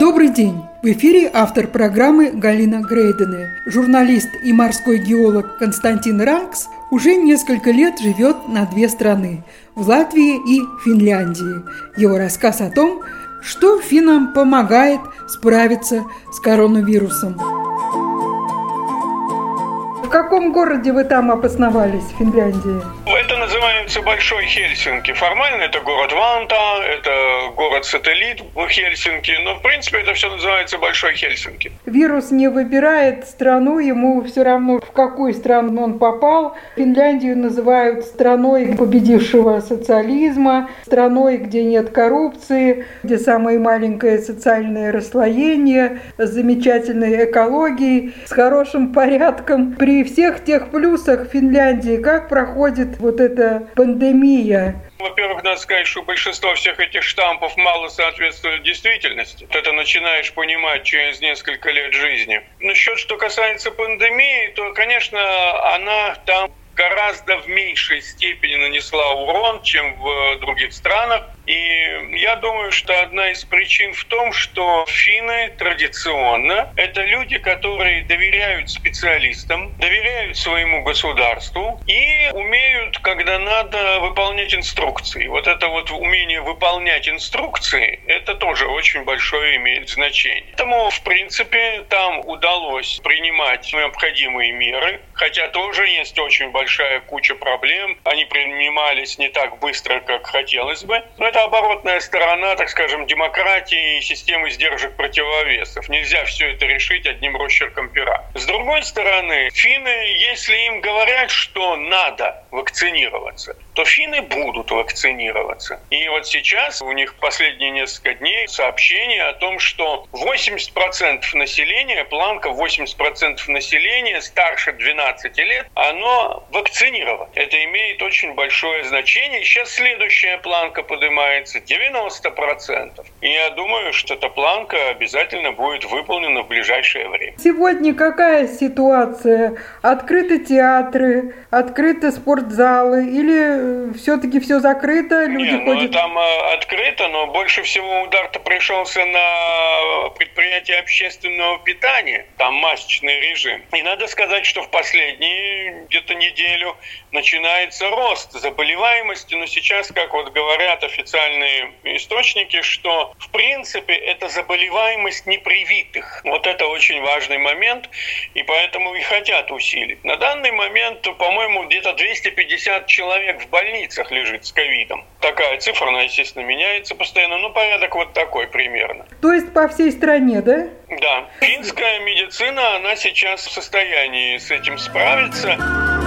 Добрый день! В эфире автор программы Галина Грейдене. Журналист и морской геолог Константин Ранкс уже несколько лет живет на две страны – в Латвии и Финляндии. Его рассказ о том, что финнам помогает справиться с коронавирусом. В каком городе вы там обосновались, в Финляндии? Это называется Большой Хельсинки. Формально это город Ванта, это город-сателлит Хельсинки, но в принципе это все называется Большой Хельсинки. Вирус не выбирает страну, ему все равно, в какую страну он попал. Финляндию называют страной победившего социализма, страной, где нет коррупции, где самое маленькое социальное расслоение, с замечательной экологией, с хорошим порядком при всех тех плюсах Финляндии, как проходит вот эта пандемия? Во-первых, надо сказать, что большинство всех этих штампов мало соответствует действительности. Это начинаешь понимать через несколько лет жизни. Насчет, что касается пандемии, то, конечно, она там гораздо в меньшей степени нанесла урон, чем в других странах. И я думаю, что одна из причин в том, что финны традиционно это люди, которые доверяют специалистам, доверяют своему государству и умеют, когда надо, выполнять инструкции. Вот это вот умение выполнять инструкции, это тоже очень большое имеет значение. Поэтому, в принципе, там удалось принимать необходимые меры, хотя тоже есть очень большая куча проблем. Они принимались не так быстро, как хотелось бы. Но это оборотная сторона, так скажем, демократии и системы сдержек противовесов. Нельзя все это решить одним росчерком пера. С другой стороны, финны, если им говорят, что надо вакцинироваться, то финны будут вакцинироваться. И вот сейчас у них последние несколько дней сообщение о том, что 80% населения, планка 80% населения старше 12 лет, оно вакцинировано. Это имеет очень большое значение. Сейчас следующая планка поднимается 90%. И я думаю, что эта планка обязательно будет выполнена в ближайшее время. Сегодня какая ситуация? Открыты театры, открыты спортзалы или все-таки все закрыто, люди Не, ходят... Ну, там э, открыто, но больше всего удар-то пришелся на предприятия общественного питания. Там масочный режим. И надо сказать, что в последние где-то неделю начинается рост заболеваемости, но сейчас, как вот говорят официальные источники, что в принципе это заболеваемость непривитых. Вот это очень важный момент, и поэтому и хотят усилить. На данный момент, по-моему, где-то 250 человек в больницах лежит с ковидом. Такая цифра, она, естественно, меняется постоянно, но порядок вот такой примерно. То есть по всей стране, да? Да. Финская медицина, она сейчас в состоянии с этим справиться.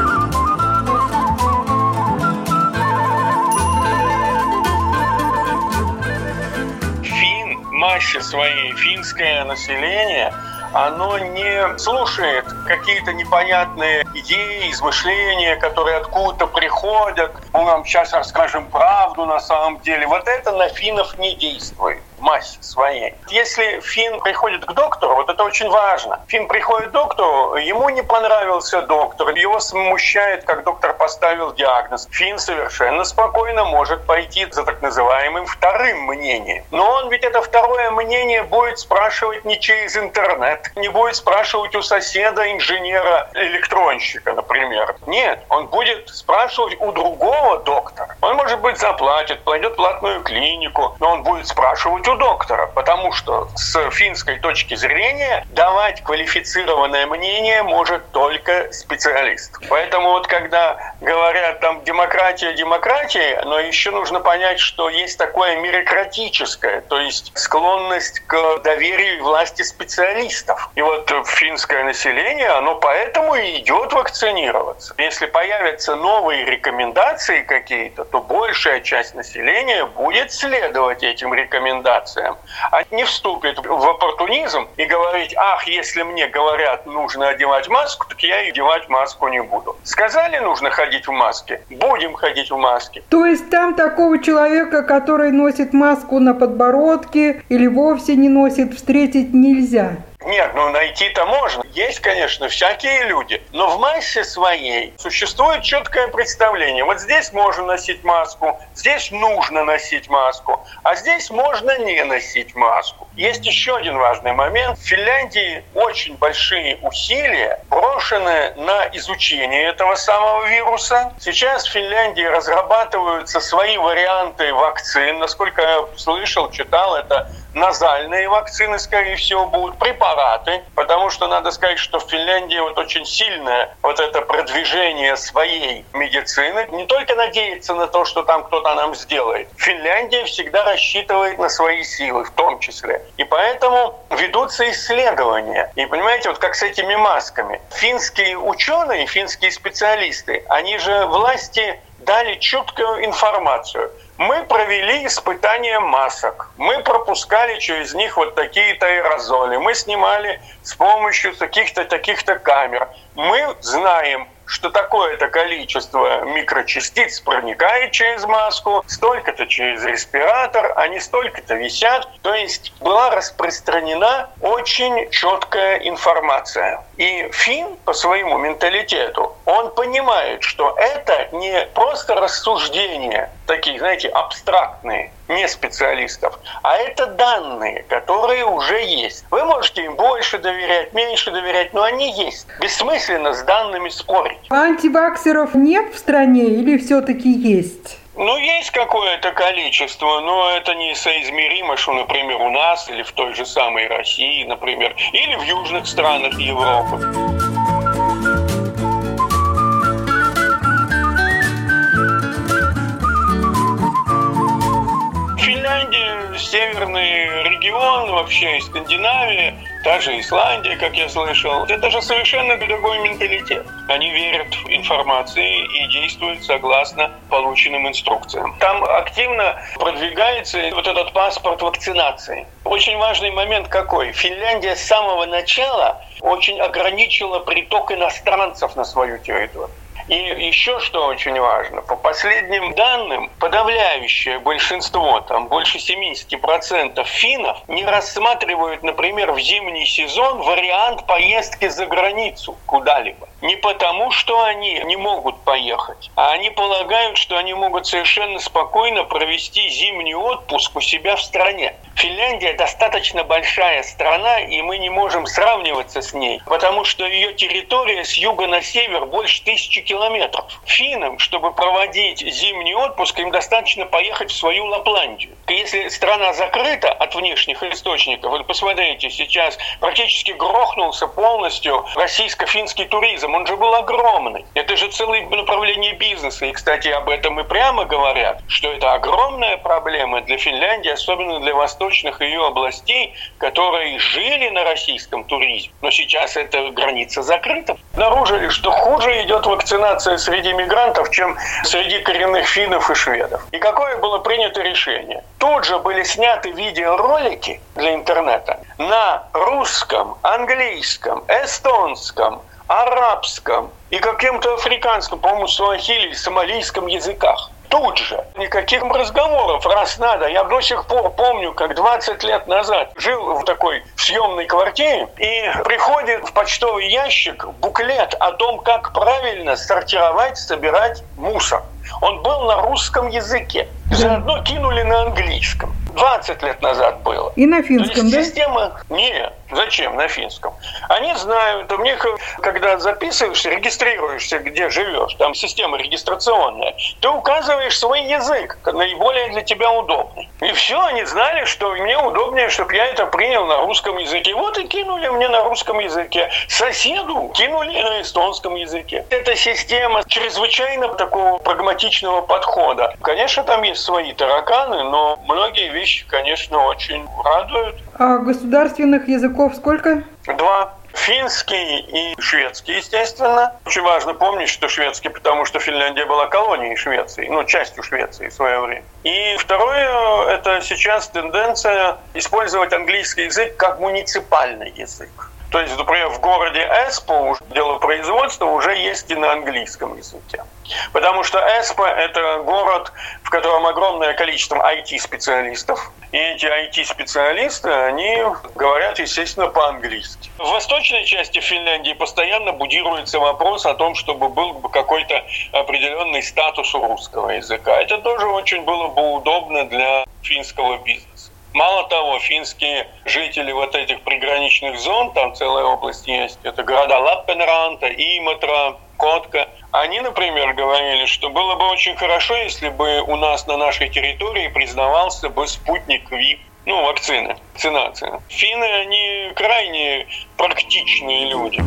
Массе своей финское население – оно не слушает какие-то непонятные идеи, измышления, которые откуда-то приходят. Мы вам сейчас расскажем правду на самом деле. Вот это на финнов не действует массе своей. Если Фин приходит к доктору, вот это очень важно. Фин приходит к доктору, ему не понравился доктор, его смущает, как доктор поставил диагноз. Фин совершенно спокойно может пойти за так называемым вторым мнением. Но он ведь это второе мнение будет спрашивать не через интернет, не будет спрашивать у соседа, инженера, электронщика, например. Нет, он будет спрашивать у другого доктора. Он, может быть, заплатит, пойдет в платную клинику, но он будет спрашивать у у доктора, потому что с финской точки зрения давать квалифицированное мнение может только специалист. Поэтому вот когда говорят там демократия, демократия, но еще нужно понять, что есть такое мерократическое, то есть склонность к доверию власти специалистов. И вот финское население, оно поэтому и идет вакцинироваться. Если появятся новые рекомендации какие-то, то большая часть населения будет следовать этим рекомендациям, а не вступит в оппортунизм и говорить, ах, если мне говорят, нужно одевать маску, так я и одевать маску не буду. Сказали, нужно ходить в маске, будем ходить в маске. То есть там такого человека, который носит маску на подбородке или вовсе не носит, встретить нельзя? Нет, ну найти-то можно. Есть, конечно, всякие люди. Но в массе своей существует четкое представление. Вот здесь можно носить маску, здесь нужно носить маску, а здесь можно не носить маску. Есть еще один важный момент. В Финляндии очень большие усилия брошены на изучение этого самого вируса. Сейчас в Финляндии разрабатываются свои варианты вакцин. Насколько я слышал, читал, это назальные вакцины, скорее всего, будут, препараты, потому что надо сказать, что в Финляндии вот очень сильное вот это продвижение своей медицины. Не только надеяться на то, что там кто-то нам сделает. Финляндия всегда рассчитывает на свои силы в том числе. И поэтому ведутся исследования. И понимаете, вот как с этими масками. Финские ученые, финские специалисты, они же власти дали четкую информацию – мы провели испытания масок. Мы пропускали через них вот такие-то аэрозоли. Мы снимали с помощью таких-то, таких-то камер. Мы знаем, что такое-то количество микрочастиц проникает через маску, столько-то через респиратор, они столько-то висят. То есть была распространена очень четкая информация. И Фин по своему менталитету, он понимает, что это не просто рассуждения, такие, знаете, абстрактные, не специалистов, а это данные, которые уже есть. Вы можете им больше доверять, меньше доверять, но они есть. Бессмысленно с данными спорить. Антиваксеров нет в стране или все-таки есть? Ну, есть какое-то количество, но это не соизмеримо, что, например, у нас или в той же самой России, например, или в южных странах Европы. Северный регион, вообще и Скандинавия, та же Исландия, как я слышал, это же совершенно другой менталитет. Они верят в информации и действуют согласно полученным инструкциям. Там активно продвигается вот этот паспорт вакцинации. Очень важный момент какой? Финляндия с самого начала очень ограничила приток иностранцев на свою территорию. И еще что очень важно, по последним данным, подавляющее большинство, там больше 70% финнов не рассматривают, например, в зимний сезон вариант поездки за границу куда-либо. Не потому, что они не могут поехать, а они полагают, что они могут совершенно спокойно провести зимний отпуск у себя в стране. Финляндия достаточно большая страна, и мы не можем сравниваться с ней, потому что ее территория с юга на север больше тысячи километров. Финнам, чтобы проводить зимний отпуск, им достаточно поехать в свою Лапландию. Если страна закрыта от внешних источников, вы посмотрите, сейчас практически грохнулся полностью российско-финский туризм. Он же был огромный. Это же целое направление бизнеса. И, кстати, об этом и прямо говорят, что это огромная проблема для Финляндии, особенно для восточных ее областей, которые жили на российском туризме. Но сейчас эта граница закрыта. Обнаружили, что хуже идет вакцинация среди мигрантов, чем среди коренных финнов и шведов. И какое было принято решение? Тут же были сняты видеоролики для интернета на русском, английском, эстонском, арабском и каким-то африканском, по-моему, суахили или сомалийском языках тут же. Никаких разговоров, раз надо. Я до сих пор помню, как 20 лет назад жил в такой съемной квартире, и приходит в почтовый ящик буклет о том, как правильно сортировать, собирать мусор. Он был на русском языке. Заодно кинули на английском. 20 лет назад было. И на финском, То есть да? Система... Нет, зачем на финском? Они знают, у них, когда записываешься, регистрируешься, где живешь, там система регистрационная, ты указываешь свой язык, наиболее для тебя удобный. И все, они знали, что мне удобнее, чтобы я это принял на русском языке. Вот и кинули мне на русском языке. Соседу кинули на эстонском языке. Это система чрезвычайно такого прагматичного подхода. Конечно, там есть свои тараканы, но многие вещи, конечно, очень радуют. А государственных языков сколько? Два. Финский и шведский, естественно. Очень важно помнить, что шведский, потому что Финляндия была колонией Швеции, ну, частью Швеции в свое время. И второе, это сейчас тенденция использовать английский язык как муниципальный язык. То есть, например, в городе Эспо дело производства уже есть и на английском языке. Потому что Эспо – это город, в котором огромное количество IT-специалистов. И эти IT-специалисты, они говорят, естественно, по-английски. В восточной части Финляндии постоянно будируется вопрос о том, чтобы был бы какой-то определенный статус у русского языка. Это тоже очень было бы удобно для финского бизнеса. Мало того, финские жители вот этих приграничных зон, там целая область есть, это города Лаппенранта, Иматра, Котка, они, например, говорили, что было бы очень хорошо, если бы у нас на нашей территории признавался бы спутник ВИП, ну, вакцины, вакцинация. Финны, они крайне практичные люди.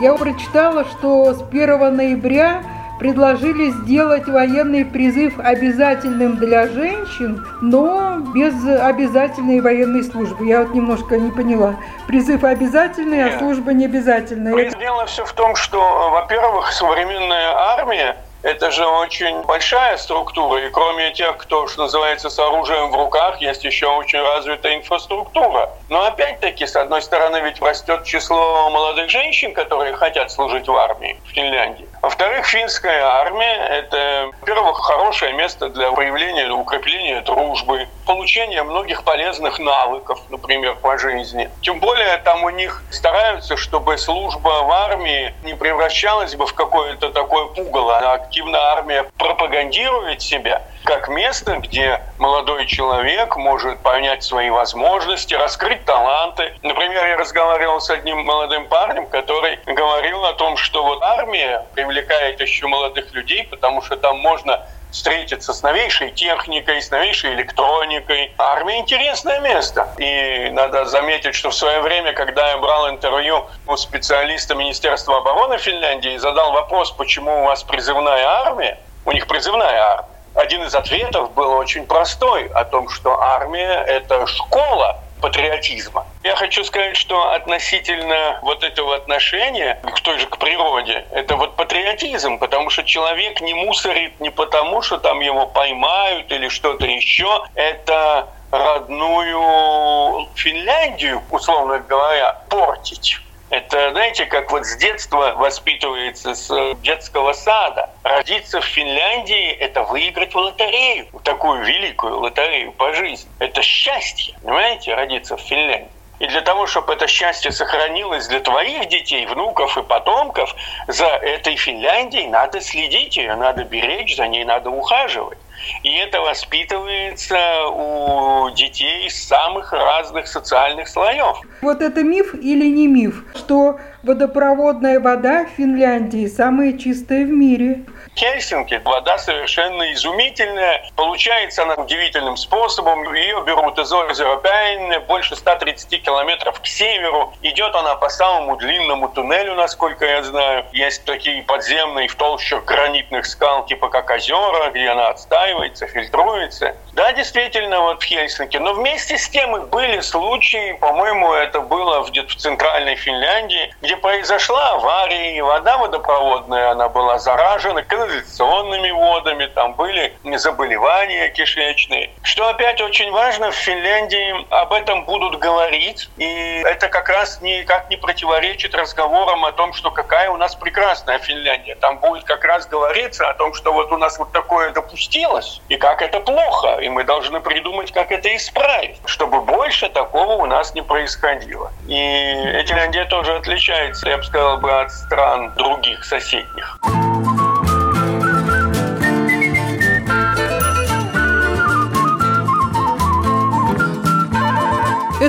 Я прочитала, что с 1 ноября предложили сделать военный призыв обязательным для женщин, но без обязательной военной службы. Я вот немножко не поняла. Призыв обязательный, а служба не обязательная. Дело все в том, что, во-первых, современная армия это же очень большая структура, и кроме тех, кто, что называется, с оружием в руках, есть еще очень развитая инфраструктура. Но опять-таки, с одной стороны, ведь растет число молодых женщин, которые хотят служить в армии в Финляндии. Во-вторых, финская армия – это, во-первых, хорошее место для проявления, укрепления дружбы, получения многих полезных навыков, например, по жизни. Тем более там у них стараются, чтобы служба в армии не превращалась бы в какое-то такое пугало. Активная армия пропагандирует себя как место, где молодой человек может понять свои возможности, раскрыть таланты. Например, я разговаривал с одним молодым парнем, который говорил о том, что вот армия привлекает еще молодых людей, потому что там можно встретиться с новейшей техникой, с новейшей электроникой. Армия – интересное место. И надо заметить, что в свое время, когда я брал интервью у специалиста Министерства обороны Финляндии и задал вопрос, почему у вас призывная армия, у них призывная армия, один из ответов был очень простой, о том, что армия – это школа патриотизма. Я хочу сказать, что относительно вот этого отношения к той же к природе, это вот патриотизм, потому что человек не мусорит не потому, что там его поймают или что-то еще. Это родную Финляндию, условно говоря, портить. Это, знаете, как вот с детства воспитывается, с детского сада. Родиться в Финляндии – это выиграть в лотерею, такую великую лотерею по жизни. Это счастье, понимаете, родиться в Финляндии. И для того, чтобы это счастье сохранилось для твоих детей, внуков и потомков, за этой Финляндией надо следить, ее надо беречь, за ней надо ухаживать. И это воспитывается у детей из самых разных социальных слоев. Вот это миф или не миф, что водопроводная вода в Финляндии самая чистая в мире? Хельсинки вода совершенно изумительная. Получается она удивительным способом. Ее берут из озера Пяйн, больше 130 километров к северу. Идет она по самому длинному туннелю, насколько я знаю. Есть такие подземные в толщах гранитных скал, типа как озера, где она отстаивается, фильтруется. Да, действительно, вот в Хельсинки. Но вместе с тем и были случаи, по-моему, это было где-то в центральной Финляндии, где произошла авария, и вода водопроводная, она была заражена канализационными водами, там были заболевания кишечные. Что опять очень важно, в Финляндии об этом будут говорить, и это как раз никак не противоречит разговорам о том, что какая у нас прекрасная Финляндия. Там будет как раз говориться о том, что вот у нас вот такое допустилось, и как это плохо, и мы должны придумать, как это исправить, чтобы больше такого у нас не происходило. И Финляндия тоже отличается, я бы сказал, бы, от стран других соседних.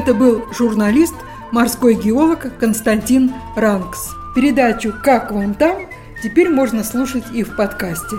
Это был журналист, морской геолог Константин Ранкс. Передачу «Как вам там» теперь можно слушать и в подкасте.